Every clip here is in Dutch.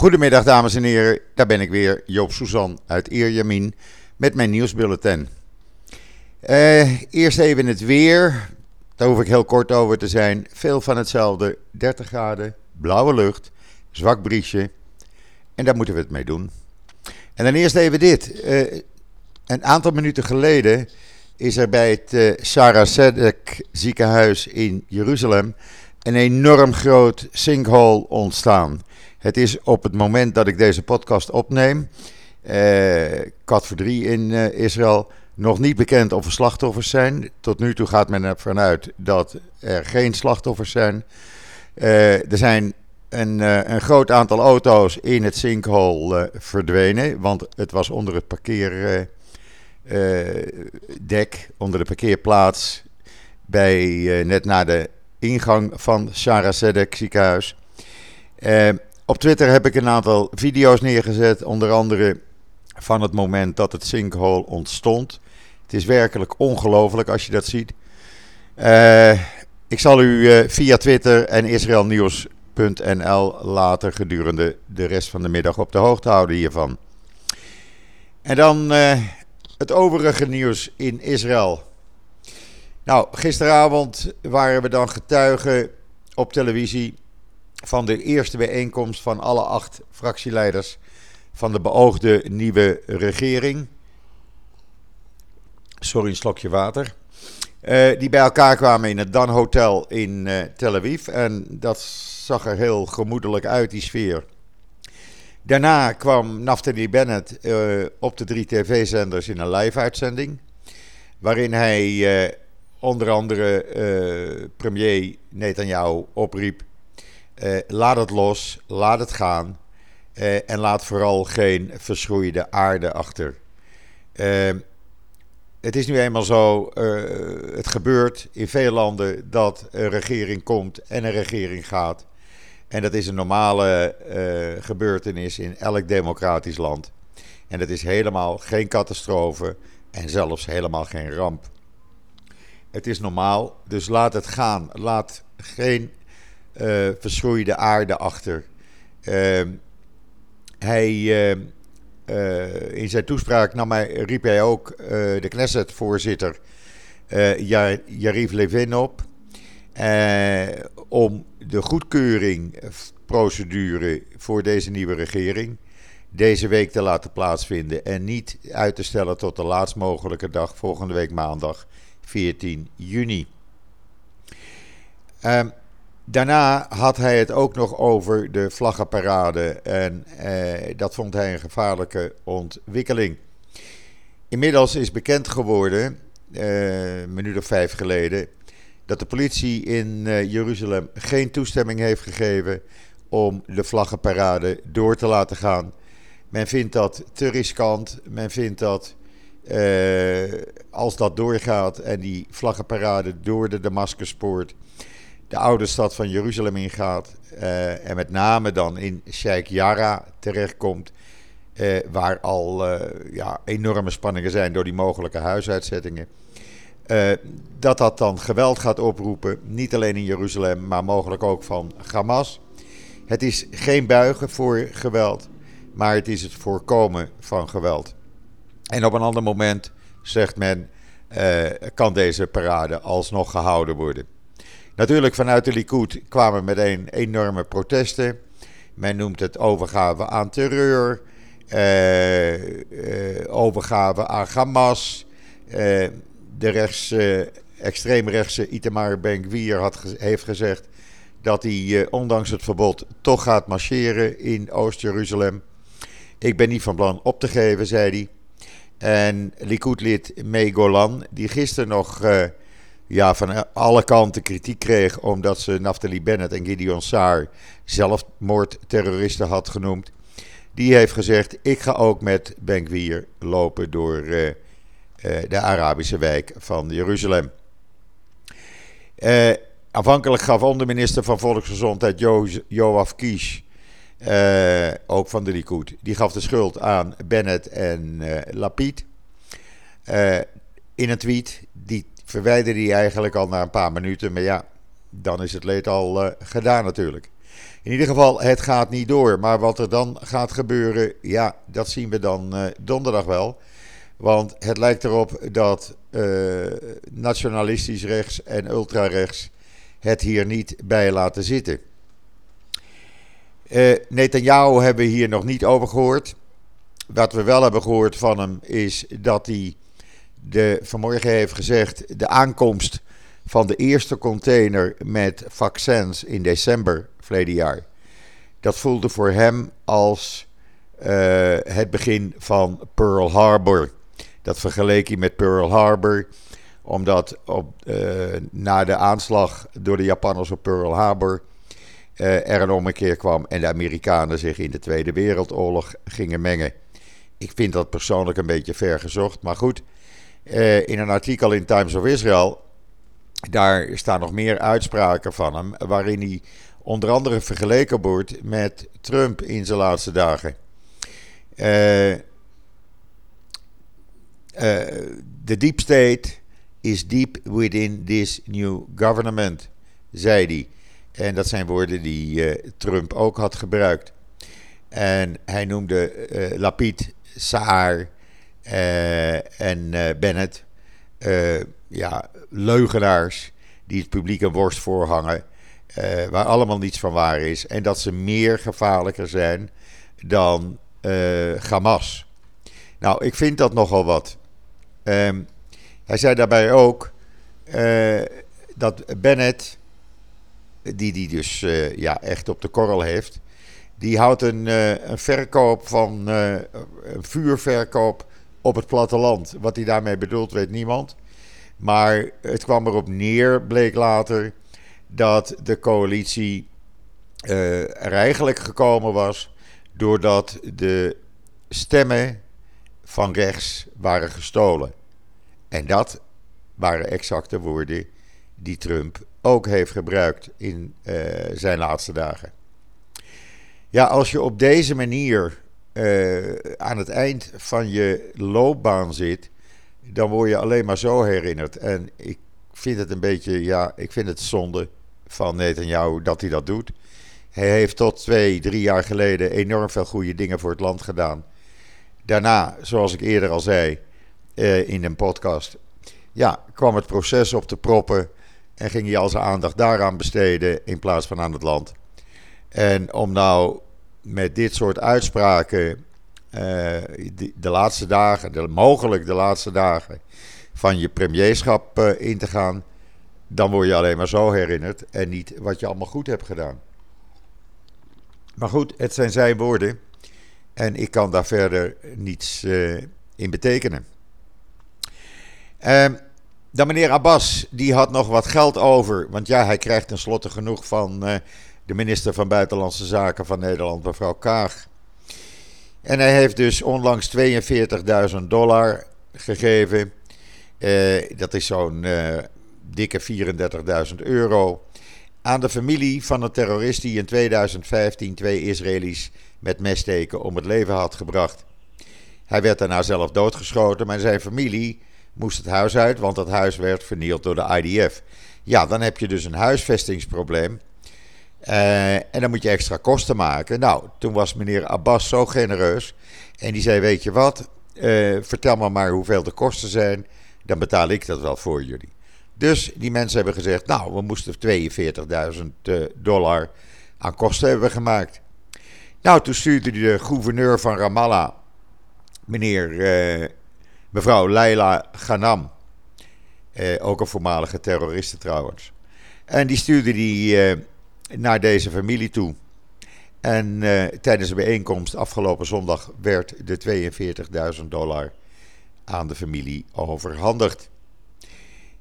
Goedemiddag dames en heren, daar ben ik weer, Joop Suzan uit Ierjamin met mijn nieuwsbulletin. Uh, eerst even het weer, daar hoef ik heel kort over te zijn. Veel van hetzelfde, 30 graden, blauwe lucht, zwak briesje en daar moeten we het mee doen. En dan eerst even dit. Uh, een aantal minuten geleden is er bij het uh, Sarah Sedek ziekenhuis in Jeruzalem een enorm groot sinkhole ontstaan. Het is op het moment dat ik deze podcast opneem, uh, kat voor drie in uh, Israël, nog niet bekend of er slachtoffers zijn. Tot nu toe gaat men ervan uit dat er geen slachtoffers zijn. Uh, er zijn een, een, groot aantal auto's in het sinkhole verdwenen, want het was onder het parkeerdek, onder de parkeerplaats, bij, net na de ingang van Sarah Sedek ziekenhuis. Op Twitter heb ik een aantal video's neergezet, onder andere van het moment dat het sinkhole ontstond. Het is werkelijk ongelooflijk als je dat ziet. Uh, ik zal u uh, via Twitter en israelnieuws.nl later gedurende de rest van de middag op de hoogte houden hiervan. En dan het overige nieuws in Israël. Nou, gisteravond waren we dan getuigen op televisie van de eerste bijeenkomst van alle acht fractieleiders van de beoogde nieuwe regering. Sorry, een slokje water. Uh, die bij elkaar kwamen in het Dan Hotel in uh, Tel Aviv. En dat zag er heel gemoedelijk uit, die sfeer. Daarna kwam Naftali Bennett uh, op de drie tv-zenders in een live-uitzending. Waarin hij onder andere premier Netanyahu opriep uh, laat het los, laat het gaan. Uh, en laat vooral geen verschroeide aarde achter. Uh, het is nu eenmaal zo, het gebeurt in veel landen dat een regering komt en een regering gaat. En dat is een normale gebeurtenis in elk democratisch land. En dat is helemaal geen catastrofe en zelfs helemaal geen ramp. Het is normaal, dus laat het gaan. Laat geen uh, verschroeide aarde achter. Uh, hij, uh, in zijn toespraak nam hij, riep hij ook de Knesset-voorzitter Yariv Levin op. om de goedkeuringprocedure voor deze nieuwe regering deze week te laten plaatsvinden. En niet uit te stellen tot de laatst mogelijke dag, volgende week maandag 14 juni. Um, Daarna had hij het ook nog over de vlaggenparade en eh, dat vond hij een gevaarlijke ontwikkeling. Inmiddels is bekend geworden, eh, een minuut of vijf geleden, dat de politie in eh, Jeruzalem geen toestemming heeft gegeven om de vlaggenparade door te laten gaan. Men vindt dat te riskant. Men vindt dat als dat doorgaat en die vlaggenparade door de Damascuspoort de oude stad van Jeruzalem ingaat. Uh, en met name dan in Sheikh Jarrah terechtkomt. Uh, waar al ja, enorme spanningen zijn door die mogelijke huisuitzettingen. dat dat dan geweld gaat oproepen. Niet alleen in Jeruzalem, maar mogelijk ook van Hamas. Het is geen buigen voor geweld, maar het is het voorkomen van geweld. En op een ander moment, zegt men, kan deze parade alsnog gehouden worden. Natuurlijk vanuit de Likud kwamen meteen enorme protesten. Men noemt het overgave aan terreur, uh, uh, overgave aan Hamas. De rechts, extreemrechtse Itamar Ben-Gvir heeft gezegd dat hij ondanks het verbod toch gaat marcheren in Oost-Jeruzalem. Ik ben niet van plan op te geven, zei hij. En Likud-lid May Golan, die gisteren nog ja, van alle kanten kritiek kreeg omdat ze Naftali Bennett en Gideon Saar zelfmoordterroristen had genoemd. Die heeft gezegd: Ik ga ook met Benkwier lopen door uh, uh, de Arabische wijk van Jeruzalem. Aanvankelijk gaf onderminister van Volksgezondheid jo Joaf Kies, ook van de Likud, die gaf de schuld aan Bennett en Lapid. in een tweet die verwijderde hij eigenlijk al na een paar minuten. Maar ja, dan is het leed al uh, gedaan natuurlijk. In ieder geval, het gaat niet door. Maar wat er dan gaat gebeuren, ja, dat zien we dan uh, donderdag wel. Want het lijkt erop dat uh, nationalistisch rechts en ultrarechts het hier niet bij laten zitten. Uh, Netanyahu hebben we hier nog niet over gehoord. Wat we wel hebben gehoord van hem is dat hij de, vanmorgen heeft gezegd: de aankomst van de eerste container met vaccins in december verleden jaar. Dat voelde voor hem als uh, het begin van Pearl Harbor. Dat vergeleek hij met Pearl Harbor, omdat op, uh, na de aanslag door de Japanners op Pearl Harbor er een ommekeer kwam en de Amerikanen zich in de Tweede Wereldoorlog gingen mengen. Ik vind dat persoonlijk een beetje ver gezocht, maar goed. Uh, in een artikel in Times of Israel, daar staan nog meer uitspraken van hem, waarin hij onder andere vergeleken wordt met Trump in zijn laatste dagen. Uh, the deep state is deep within this new government, zei hij. En dat zijn woorden die uh, Trump ook had gebruikt. En hij noemde uh, Lapid, Saar uh, en Bennett ja, leugenaars die het publiek een worst voorhangen. waar allemaal niets van waar is. En dat ze meer gevaarlijker zijn dan Hamas. Nou, ik vind dat nogal wat. Um, hij zei daarbij ook dat Bennett die die dus uh, ja, echt op de korrel heeft. Die houdt een, uh, een verkoop van uh, een vuurverkoop op het platteland. Wat hij daarmee bedoelt, weet niemand. Maar het kwam erop neer, bleek later, dat de coalitie er eigenlijk gekomen was doordat de stemmen van rechts waren gestolen. En dat waren exacte woorden die Trump ook heeft gebruikt in uh, zijn laatste dagen. Ja, als je op deze manier uh, aan het eind van je loopbaan zit, dan word je alleen maar zo herinnerd. En ik vind het een beetje, ja, ik vind het zonde van Netanyahu dat hij dat doet. Hij heeft tot twee, drie jaar geleden enorm veel goede dingen voor het land gedaan. Daarna, zoals ik eerder al zei uh, in een podcast, ja, kwam het proces op te proppen. En ging hij al zijn aandacht daaraan besteden in plaats van aan het land. En om nou met dit soort uitspraken uh, de, laatste dagen, de, mogelijk de laatste dagen van je premierschap uh, in te gaan, dan word je alleen maar zo herinnerd en niet wat je allemaal goed hebt gedaan. Maar goed, het zijn zijn woorden en ik kan daar verder niets uh, in betekenen. Ehm dan meneer Abbas, die had nog wat geld over. Want ja, hij krijgt tenslotte genoeg van uh, de minister van Buitenlandse Zaken van Nederland, mevrouw Kaag. En hij heeft dus onlangs 42.000 dollar gegeven. Uh, dat is zo'n uh, dikke 34.000 euro. Aan de familie van een terrorist die in 2015 twee Israëli's met messteken om het leven had gebracht. Hij werd daarna zelf doodgeschoten, maar zijn familie moest het huis uit, want dat huis werd vernield door de IDF. Ja, dan heb je dus een huisvestingsprobleem. Uh, en dan moet je extra kosten maken. Nou, toen was meneer Abbas zo genereus. En die zei: Weet je wat, uh, vertel me maar hoeveel de kosten zijn. Dan betaal ik dat wel voor jullie. Dus die mensen hebben gezegd: Nou, we moesten 42.000 uh, dollar aan kosten hebben gemaakt. Nou, toen stuurde de gouverneur van Ramallah, meneer Mevrouw Leila Ghanam, eh, ook een voormalige terroriste trouwens. En die stuurde die eh, naar deze familie toe. En eh, tijdens de bijeenkomst afgelopen zondag werd de 42.000 dollar aan de familie overhandigd.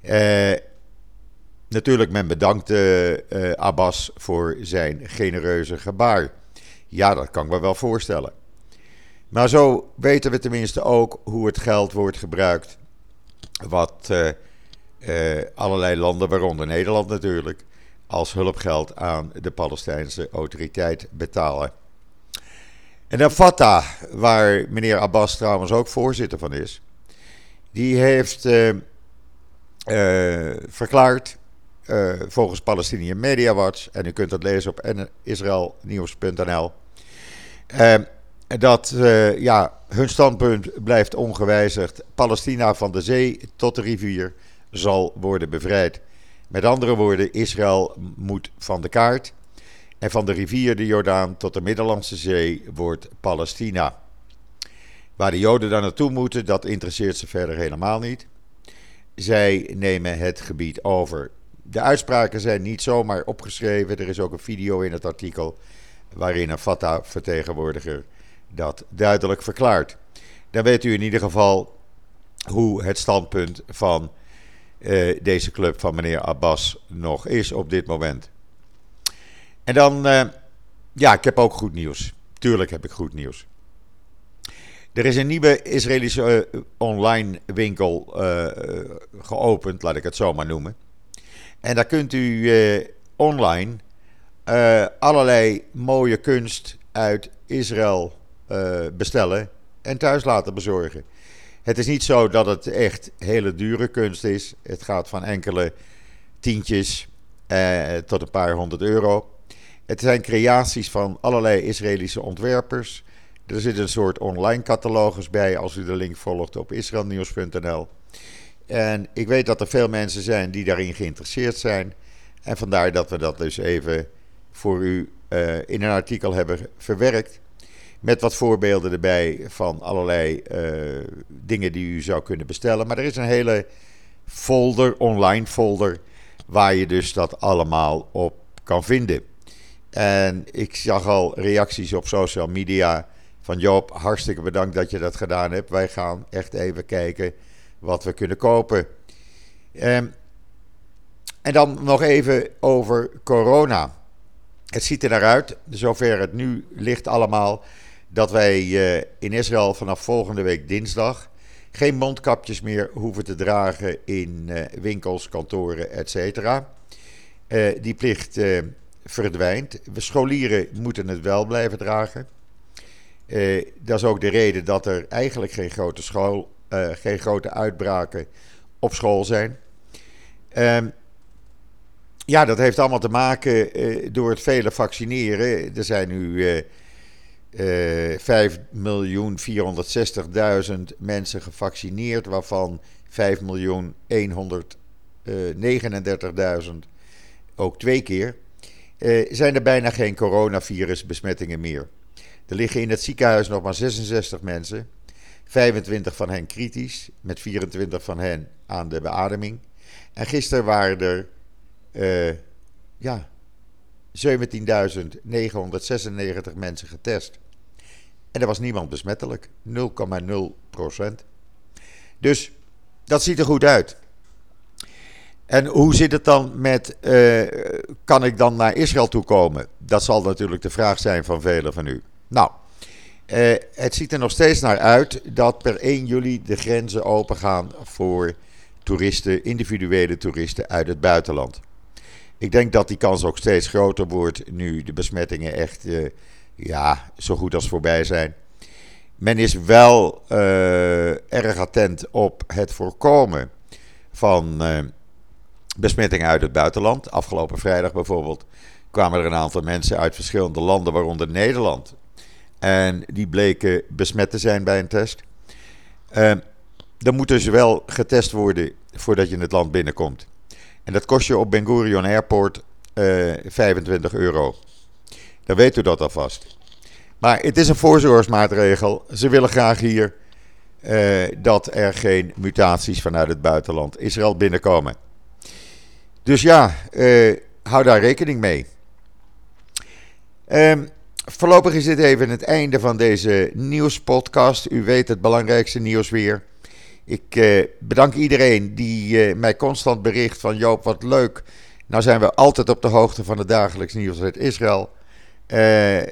Eh, natuurlijk, men bedankte eh, Abbas voor zijn genereuze gebaar. Ja, dat kan ik me wel voorstellen. Maar zo weten we tenminste ook hoe het geld wordt gebruikt. Wat uh, uh, allerlei landen, waaronder Nederland natuurlijk, als hulpgeld aan de Palestijnse autoriteit betalen. En dan Fatah, waar meneer Abbas trouwens ook voorzitter van is, die heeft uh, verklaard volgens Palestinian Media Watch, en u kunt dat lezen op israelnieuws.nl, dat uh, ja, hun standpunt blijft ongewijzigd. Palestina van de zee tot de rivier zal worden bevrijd. Met andere woorden, Israël moet van de kaart. En van de rivier de Jordaan tot de Middellandse Zee wordt Palestina. Waar de Joden dan naartoe moeten, dat interesseert ze verder helemaal niet. Zij nemen het gebied over. De uitspraken zijn niet zomaar opgeschreven. Er is ook een video in het artikel waarin een Fatah-vertegenwoordiger dat duidelijk verklaart. Dan weet u in ieder geval hoe het standpunt van uh, deze club van meneer Abbas nog is op dit moment. En dan, uh, ja, ik heb ook goed nieuws. Tuurlijk heb ik goed nieuws. Er is een nieuwe Israëlische uh, online winkel geopend, laat ik het zo maar noemen. En daar kunt u online allerlei mooie kunst uit Israël bestellen en thuis laten bezorgen. Het is niet zo dat het echt hele dure kunst is. Het gaat van enkele tientjes eh, tot een paar honderd euro. Het zijn creaties van allerlei Israëlische ontwerpers. Er zit een soort online catalogus bij als u de link volgt op israelnieuws.nl. En ik weet dat er veel mensen zijn die daarin geïnteresseerd zijn. En vandaar dat we dat dus even voor u uh, in een artikel hebben verwerkt. Met wat voorbeelden erbij van allerlei uh, dingen die u zou kunnen bestellen. Maar er is een hele folder, online folder, waar je dus dat allemaal op kan vinden. En ik zag al reacties op social media van Joop, hartstikke bedankt dat je dat gedaan hebt. Wij gaan echt even kijken wat we kunnen kopen. Um, en dan nog even over corona. Het ziet er naar uit, zover het nu ligt allemaal, dat wij uh, in Israël vanaf volgende week dinsdag geen mondkapjes meer hoeven te dragen in uh, winkels, kantoren, etc. Uh, die plicht verdwijnt. Scholieren moeten het wel blijven dragen. dat is ook de reden dat er eigenlijk geen grote, school, geen grote uitbraken op school zijn. Ehm, ja, dat heeft allemaal te maken door het vele vaccineren. Er zijn nu 5.460.000 mensen gevaccineerd, waarvan 5.139.000 ook twee keer. Uh, zijn er bijna geen coronavirusbesmettingen meer. Er liggen in het ziekenhuis nog maar 66 mensen. 25 van hen kritisch, met 24 van hen aan de beademing. En gisteren waren er uh, ja, 17.996 mensen getest. En er was niemand besmettelijk. 0,0% Dus dat ziet er goed uit. En hoe zit het dan met, uh, kan ik dan naar Israël toe komen? Dat zal natuurlijk de vraag zijn van velen van u. Nou, uh, het ziet er nog steeds naar uit dat per 1 juli de grenzen open gaan voor toeristen, individuele toeristen uit het buitenland. Ik denk dat die kans ook steeds groter wordt nu de besmettingen echt uh, ja, zo goed als voorbij zijn. Men is wel uh, erg attent op het voorkomen van uh, besmettingen uit het buitenland. Afgelopen vrijdag bijvoorbeeld kwamen er een aantal mensen uit verschillende landen, waaronder Nederland. En die bleken besmet te zijn bij een test. Uh, dan moeten dus ze wel getest worden voordat je in het land binnenkomt. En dat kost je op Ben Gurion Airport uh, eh, 25 euro. Dan weet u dat alvast. Maar het is een voorzorgsmaatregel. Ze willen graag hier uh, dat er geen mutaties vanuit het buitenland Israël binnenkomen. Dus ja, uh, hou daar rekening mee. Um, voorlopig is dit even het einde van deze nieuwspodcast. U weet het belangrijkste nieuws weer. Ik uh, bedank iedereen die uh, mij constant bericht van Joop, wat leuk. Nou zijn we altijd op de hoogte van het dagelijks nieuws uit Israël. Uh,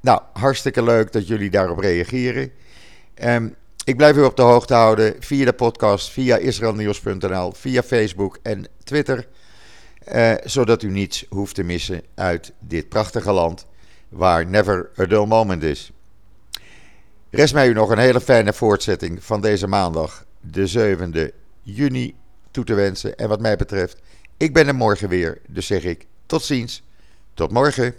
nou, hartstikke leuk dat jullie daarop reageren. Um, ik blijf u op de hoogte houden via de podcast, via israelnieuws.nl, via Facebook en Twitter. zodat u niets hoeft te missen uit dit prachtige land waar never a dull moment is. Rest mij u nog een hele fijne voortzetting van deze maandag de 7e juni toe te wensen. En wat mij betreft Ik ben er morgen weer, dus zeg ik tot ziens. Tot morgen.